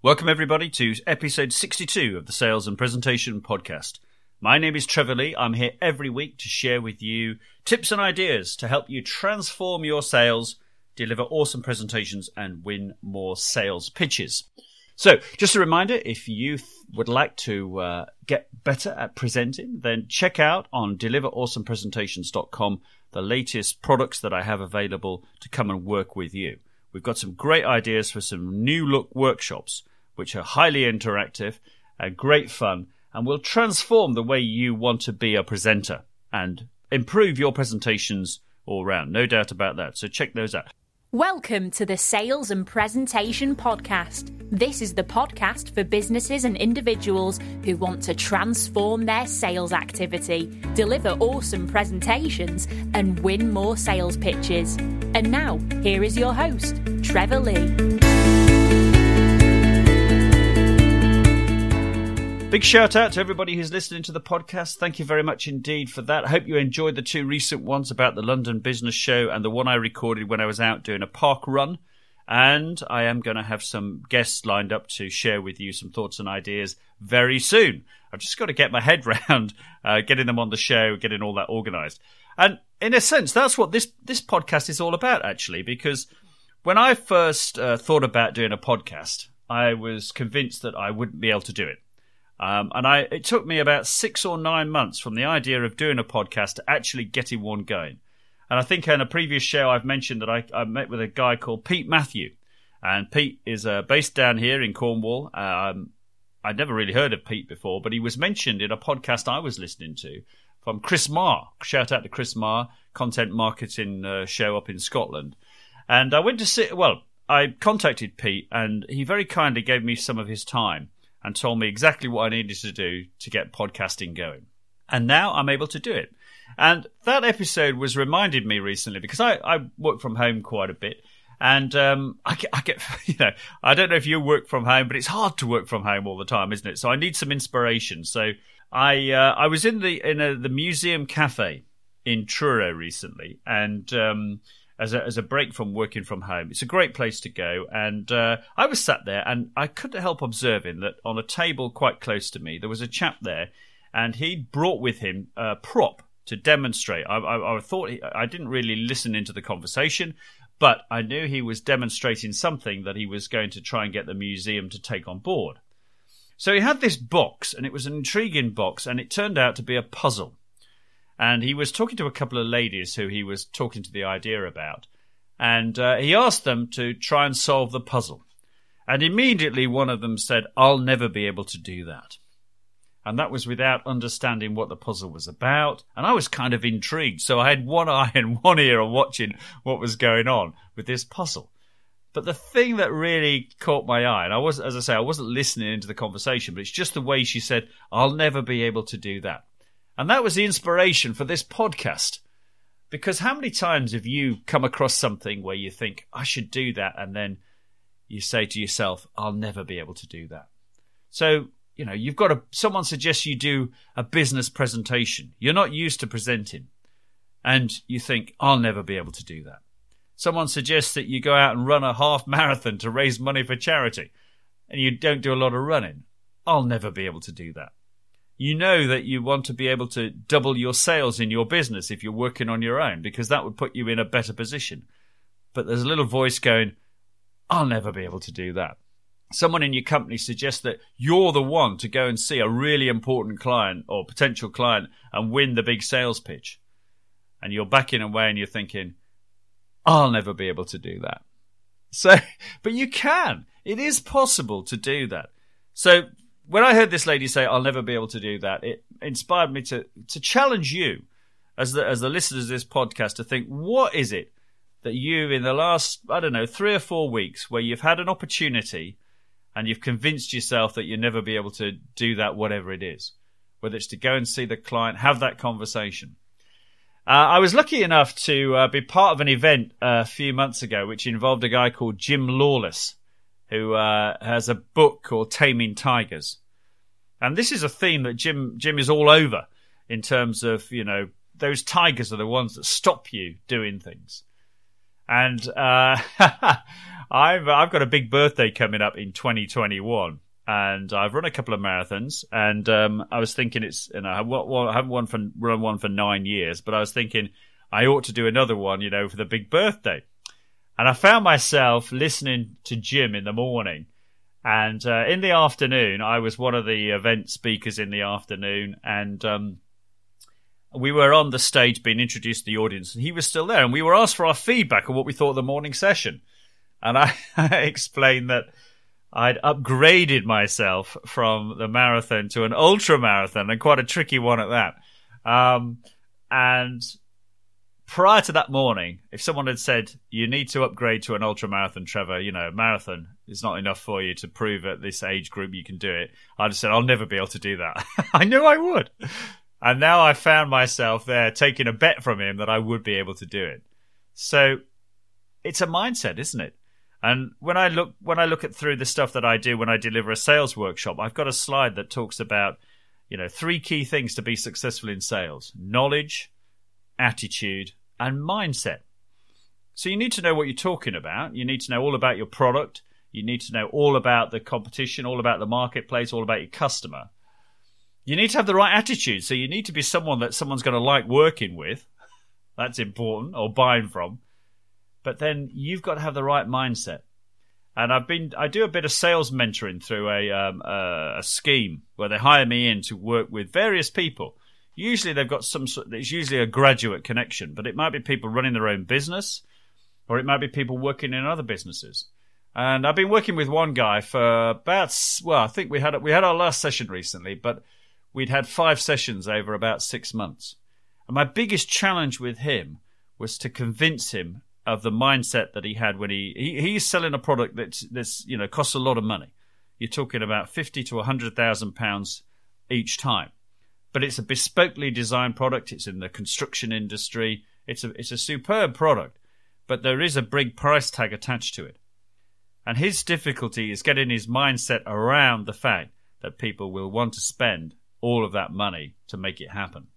Welcome, everybody, to episode 62 of the Sales and Presentation Podcast. My name is Trevor Lee. I'm here every week to share with you tips and ideas to help you transform your sales, deliver awesome presentations, and win more sales pitches. So, just a reminder if you would like to uh, get better at presenting, then check out on deliverawesomepresentations.com the latest products that I have available to come and work with you. We've got some great ideas for some new look workshops, which are highly interactive and great fun and will transform the way you want to be a presenter and improve your presentations all round. No doubt about that. So check those out. Welcome to the Sales and Presentation Podcast. This is the podcast for businesses and individuals who want to transform their sales activity, deliver awesome presentations, and win more sales pitches. And now, here is your host, Trevor Lee. Big shout out to everybody who's listening to the podcast. Thank you very much indeed for that. I hope you enjoyed the two recent ones about the London Business Show and the one I recorded when I was out doing a park run. And I am going to have some guests lined up to share with you some thoughts and ideas very soon. I've just got to get my head round uh, getting them on the show, getting all that organized. And in a sense, that's what this, this podcast is all about, actually, because when I first uh, thought about doing a podcast, I was convinced that I wouldn't be able to do it. Um, and I, it took me about six or nine months from the idea of doing a podcast to actually getting one going. And I think in a previous show I've mentioned that I, I met with a guy called Pete Matthew, and Pete is uh, based down here in Cornwall. Um, I'd never really heard of Pete before, but he was mentioned in a podcast I was listening to from Chris Marr. Shout out to Chris Marr, content marketing uh, show up in Scotland. And I went to see. Well, I contacted Pete, and he very kindly gave me some of his time and told me exactly what I needed to do to get podcasting going. And now I'm able to do it. And that episode was reminded me recently because I, I work from home quite a bit. And um, I, get, I get, you know, I don't know if you work from home, but it's hard to work from home all the time, isn't it? So I need some inspiration. So I, uh, I was in the in a, the museum cafe in Truro recently, and um, as a, as a break from working from home. It's a great place to go. And uh, I was sat there and I couldn't help observing that on a table quite close to me, there was a chap there and he'd brought with him a prop to demonstrate. I, I, I thought he, I didn't really listen into the conversation, but I knew he was demonstrating something that he was going to try and get the museum to take on board. So he had this box, and it was an intriguing box, and it turned out to be a puzzle and he was talking to a couple of ladies who he was talking to the idea about, and uh, he asked them to try and solve the puzzle. And immediately one of them said, I'll never be able to do that. And that was without understanding what the puzzle was about. And I was kind of intrigued. So I had one eye and one ear on watching what was going on with this puzzle. But the thing that really caught my eye, and I was, as I say, I wasn't listening into the conversation, but it's just the way she said, I'll never be able to do that. And that was the inspiration for this podcast. Because how many times have you come across something where you think, I should do that, and then you say to yourself, I'll never be able to do that. So, you know, you've got someone suggests you do a business presentation. You're not used to presenting. And you think, I'll never be able to do that. Someone suggests that you go out and run a half marathon to raise money for charity, and you don't do a lot of running. I'll never be able to do that you know that you want to be able to double your sales in your business if you're working on your own because that would put you in a better position. But there's a little voice going, I'll never be able to do that. Someone in your company suggests that you're the one to go and see a really important client or potential client and win the big sales pitch. And you're backing away and you're thinking, I'll never be able to do that. So, but you can. It is possible to do that. So when I heard this lady say, "I'll never be able to do that," it inspired me to to challenge you, as the as the listeners of this podcast, to think, what is it that you, in the last I don't know three or four weeks, where you've had an opportunity, and you've convinced yourself that you'll never be able to do that, whatever it is, whether it's to go and see the client, have that conversation. Uh, I was lucky enough to uh, be part of an event uh, a few months ago, which involved a guy called Jim Lawless who uh, has a book called Taming Tigers. And this is a theme that Jim Jim is all over in terms of, you know, those tigers are the ones that stop you doing things. And uh, I've I've got a big birthday coming up in 2021, and I've run a couple of marathons. And um, I was thinking it's you know I haven't for run one for nine years, but I was thinking I ought to do another one, you know, for the big birthday. And I found myself listening to Jim in the morning. And uh, in the afternoon, I was one of the event speakers in the afternoon. And um, we were on the stage being introduced to the audience. And he was still there. And we were asked for our feedback on what we thought of the morning session. And I, explained that I'd upgraded myself from the marathon to an ultra marathon, and quite a tricky one at that. Um, and prior to that morning, if someone had said you need to upgrade to an ultra marathon, Trevor, you know, marathon is not enough for you to prove at this age group you can do it, I'd have said I'll never be able to do that. I knew I would. And now I found myself there taking a bet from him that I would be able to do it. So it's a mindset, isn't it? And when I look when I look at through the stuff that I do when I deliver a sales workshop, I've got a slide that talks about, you know, three key things to be successful in sales: knowledge, attitude, and mindset. So you need to know what you're talking about. You need to know all about your product. You need to know all about the competition, all about the marketplace, all about your customer. You need to have the right attitude. So you need to be someone that someone's going to like working with. That's important, or buying from but then you've got to have the right mindset. And I've been I do a bit of sales mentoring through a um, a, a scheme where they hire me in to work with various people. Usually they've got some sort. It's usually a graduate connection, but it might be people running their own business, or it might be people working in other businesses. And I've been working with one guy for about well, I think we had we had our last session recently, but we'd had five sessions over about six months. And my biggest challenge with him was to convince him of the mindset that he had when he, he he's selling a product that's that's you know costs a lot of money. You're talking about fifty to hundred thousand pounds each time, but it's a bespokely designed product. It's in the construction industry. It's a it's a superb product, but there is a big price tag attached to it. And his difficulty is getting his mindset around the fact that people will want to spend all of that money to make it happen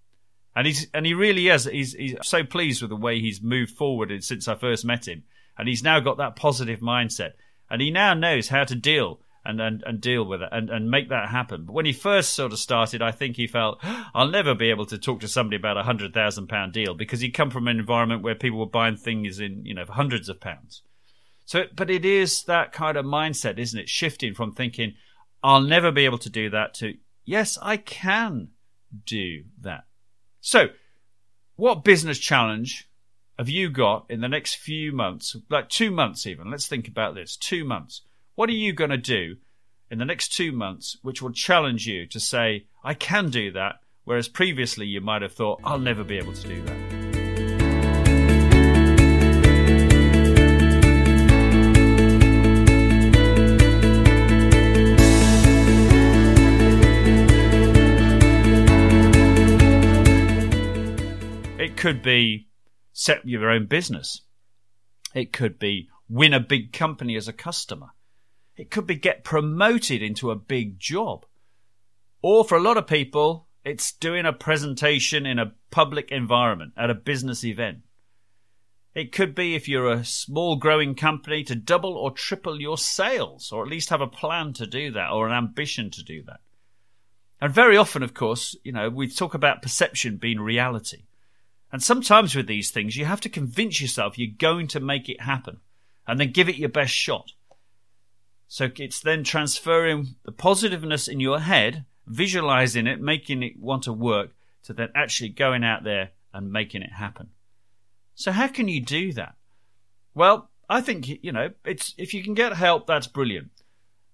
and he's and he really is. He's he's so pleased with the way he's moved forward since I first met him, and he's now got that positive mindset, and he now knows how to deal and and, and deal with it and, and make that happen. But when he first sort of started, I think he felt I'll never be able to talk to somebody about a hundred thousand pound deal because he'd come from an environment where people were buying things in you know for hundreds of pounds. So, but it is that kind of mindset, isn't it? Shifting from thinking I'll never be able to do that to yes, I can do that. So, what business challenge have you got in the next few months, like two months even? Let's think about this two months. What are you going to do in the next two months which will challenge you to say, I can do that, whereas previously you might have thought, I'll never be able to do that? It could be set your own business. It could be win a big company as a customer. It could be get promoted into a big job. Or for a lot of people, it's doing a presentation in a public environment at a business event. It could be if you're a small growing company to double or triple your sales, or at least have a plan to do that or an ambition to do that. And very often, of course, you know, we talk about perception being reality. And sometimes with these things, you have to convince yourself you're going to make it happen and then give it your best shot. So it's then transferring the positiveness in your head, visualizing it, making it want to work, to then actually going out there and making it happen. So how can you do that? Well, I think you know it's if you can get help, that's brilliant.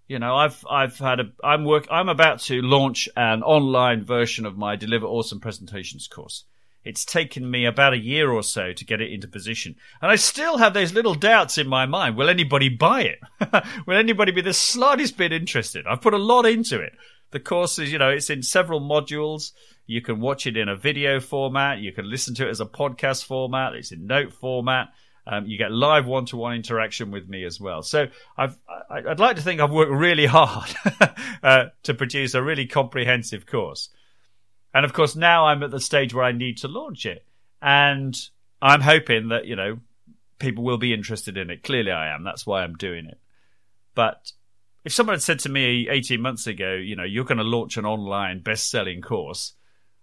You know, I've I've had a I'm work I'm about to launch an online version of my Deliver Awesome Presentations course. It's taken me about a year or so to get it into position. And I still have those little doubts in my mind. Will anybody buy it? Will anybody be the slightest bit interested? I've put a lot into it. The course is, you know, it's in several modules. You can watch it in a video format. You can listen to it as a podcast format. It's in note format. Um, you get live one-to-one interaction with me as well. So I've, I'd like to think I've worked really hard uh, to produce a really comprehensive course. And of course, now I'm at the stage where I need to launch it. And I'm hoping that, you know, people will be interested in it. Clearly, I am. That's why I'm doing it. But if someone had said to me 18 months ago, you know, you're going to launch an online best selling course,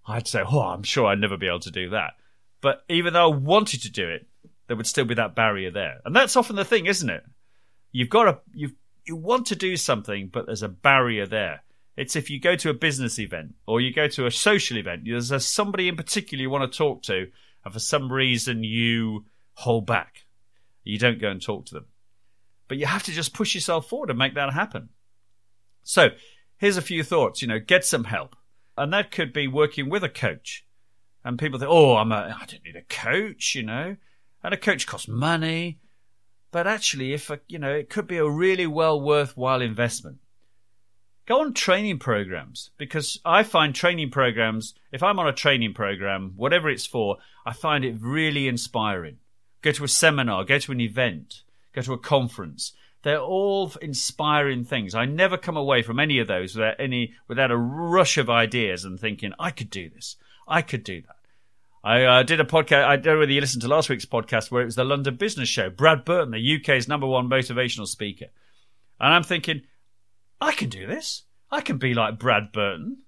I'd say, oh, I'm sure I'd never be able to do that. But even though I wanted to do it, there would still be that barrier there. And that's often the thing, isn't it? You've got to, you you want to do something, but there's a barrier there. It's if you go to a business event or you go to a social event, there's somebody in particular you want to talk to, and for some reason you hold back. You don't go and talk to them. But you have to just push yourself forward and make that happen. So here's a few thoughts. You know, get some help. And that could be working with a coach. And people think, oh, I'm a, I don't need a coach, you know. And a coach costs money. But actually, if a, you know, it could be a really well worthwhile investment. Go on training programs because I find training programs, if I'm on a training program, whatever it's for, I find it really inspiring. Go to a seminar, go to an event, go to a conference. They're all inspiring things. I never come away from any of those without any without a rush of ideas and thinking I could do this. I could do that. I uh, did a podcast. I don't know whether you listened to last week's podcast where it was the London Business Show. Brad Burton, the UK's number one motivational speaker, and I'm thinking, I can do this. I can be like Brad Burton.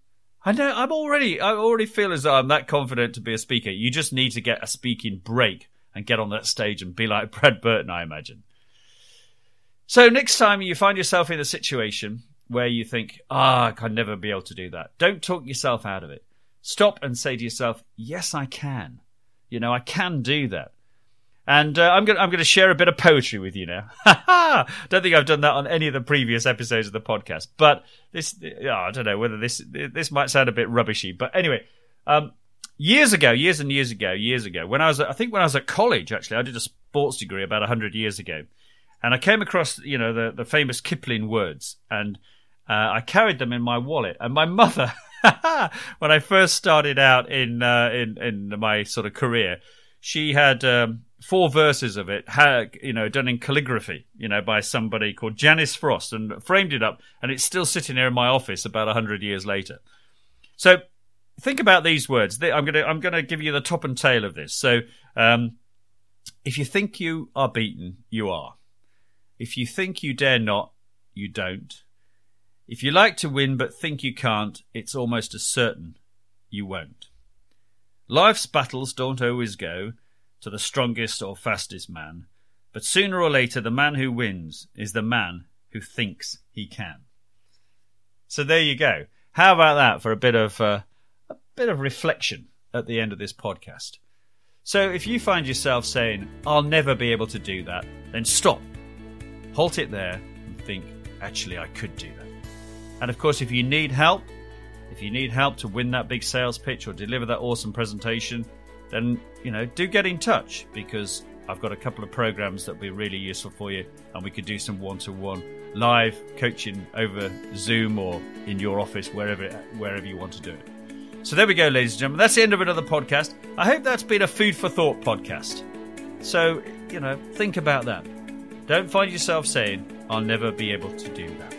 I know. I'm already. I already feel as though I'm that confident to be a speaker. You just need to get a speaking break and get on that stage and be like Brad Burton. I imagine. So next time you find yourself in a situation where you think, ah, oh, I can never be able to do that, don't talk yourself out of it. Stop and say to yourself, yes, I can. You know, I can do that. And uh, I'm going I'm going to share a bit of poetry with you now. don't think I've done that on any of the previous episodes of the podcast, but this oh, I don't know whether this this might sound a bit rubbishy, but anyway, um, years ago, years and years ago, years ago, when I was I think when I was at college actually, I did a sports degree about 100 years ago and I came across you know the the famous Kipling words, and uh, I carried them in my wallet. And my mother, when I first started out in uh, in in my sort of career, she had. Um, four verses of it, you know, done in calligraphy, you know, by somebody called Janice Frost, and framed it up, and it's still sitting there in my office about hundred years later. So, think about these words. I'm gonna I'm gonna give you the top and tail of this. So, um, if you think you are beaten, you are. If you think you dare not, you don't. If you like to win but think you can't, it's almost as certain you won't. Life's battles don't always go to the strongest or fastest man, but sooner or later the man who wins is the man who thinks he can. So there you go. How about that for a bit of uh, a bit of reflection at the end of this podcast? So if you find yourself saying, "I'll never be able to do that," then stop halt it there and think, actually, I could do that. And of course, if you need help, if you need help to win that big sales pitch or deliver that awesome presentation, then, you know, do get in touch because I've got a couple of programs that will be really useful for you and we could do some one to one live coaching over Zoom or in your office, wherever, wherever you want to do it. So there we go, ladies and gentlemen. That's the end of another podcast. I hope that's been a food for thought podcast. So, you know, think about that. Don't find yourself saying, I'll never be able to do that.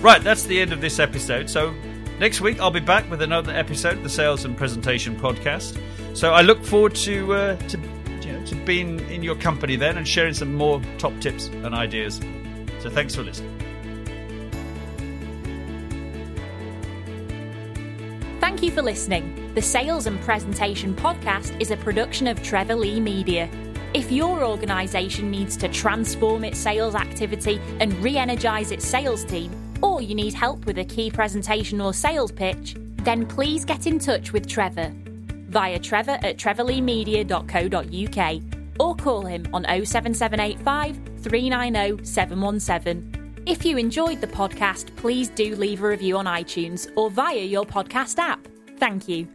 Right, that's the end of this episode. So next week I'll be back with another episode, of the Sales and Presentation Podcast. So I look forward to uh, to you know, to being in your company then and sharing some more top tips and ideas. So thanks for listening. Thank you for listening. The Sales and Presentation Podcast is a production of Trevor Lee Media. If your organisation needs to transform its sales activity and re energise its sales team, or you need help with a key presentation or sales pitch, then please get in touch with Trevor via trevor at trevorleemedia.co.uk or call him on 07785 390 717. If you enjoyed the podcast, please do leave a review on iTunes or via your podcast app. Thank you.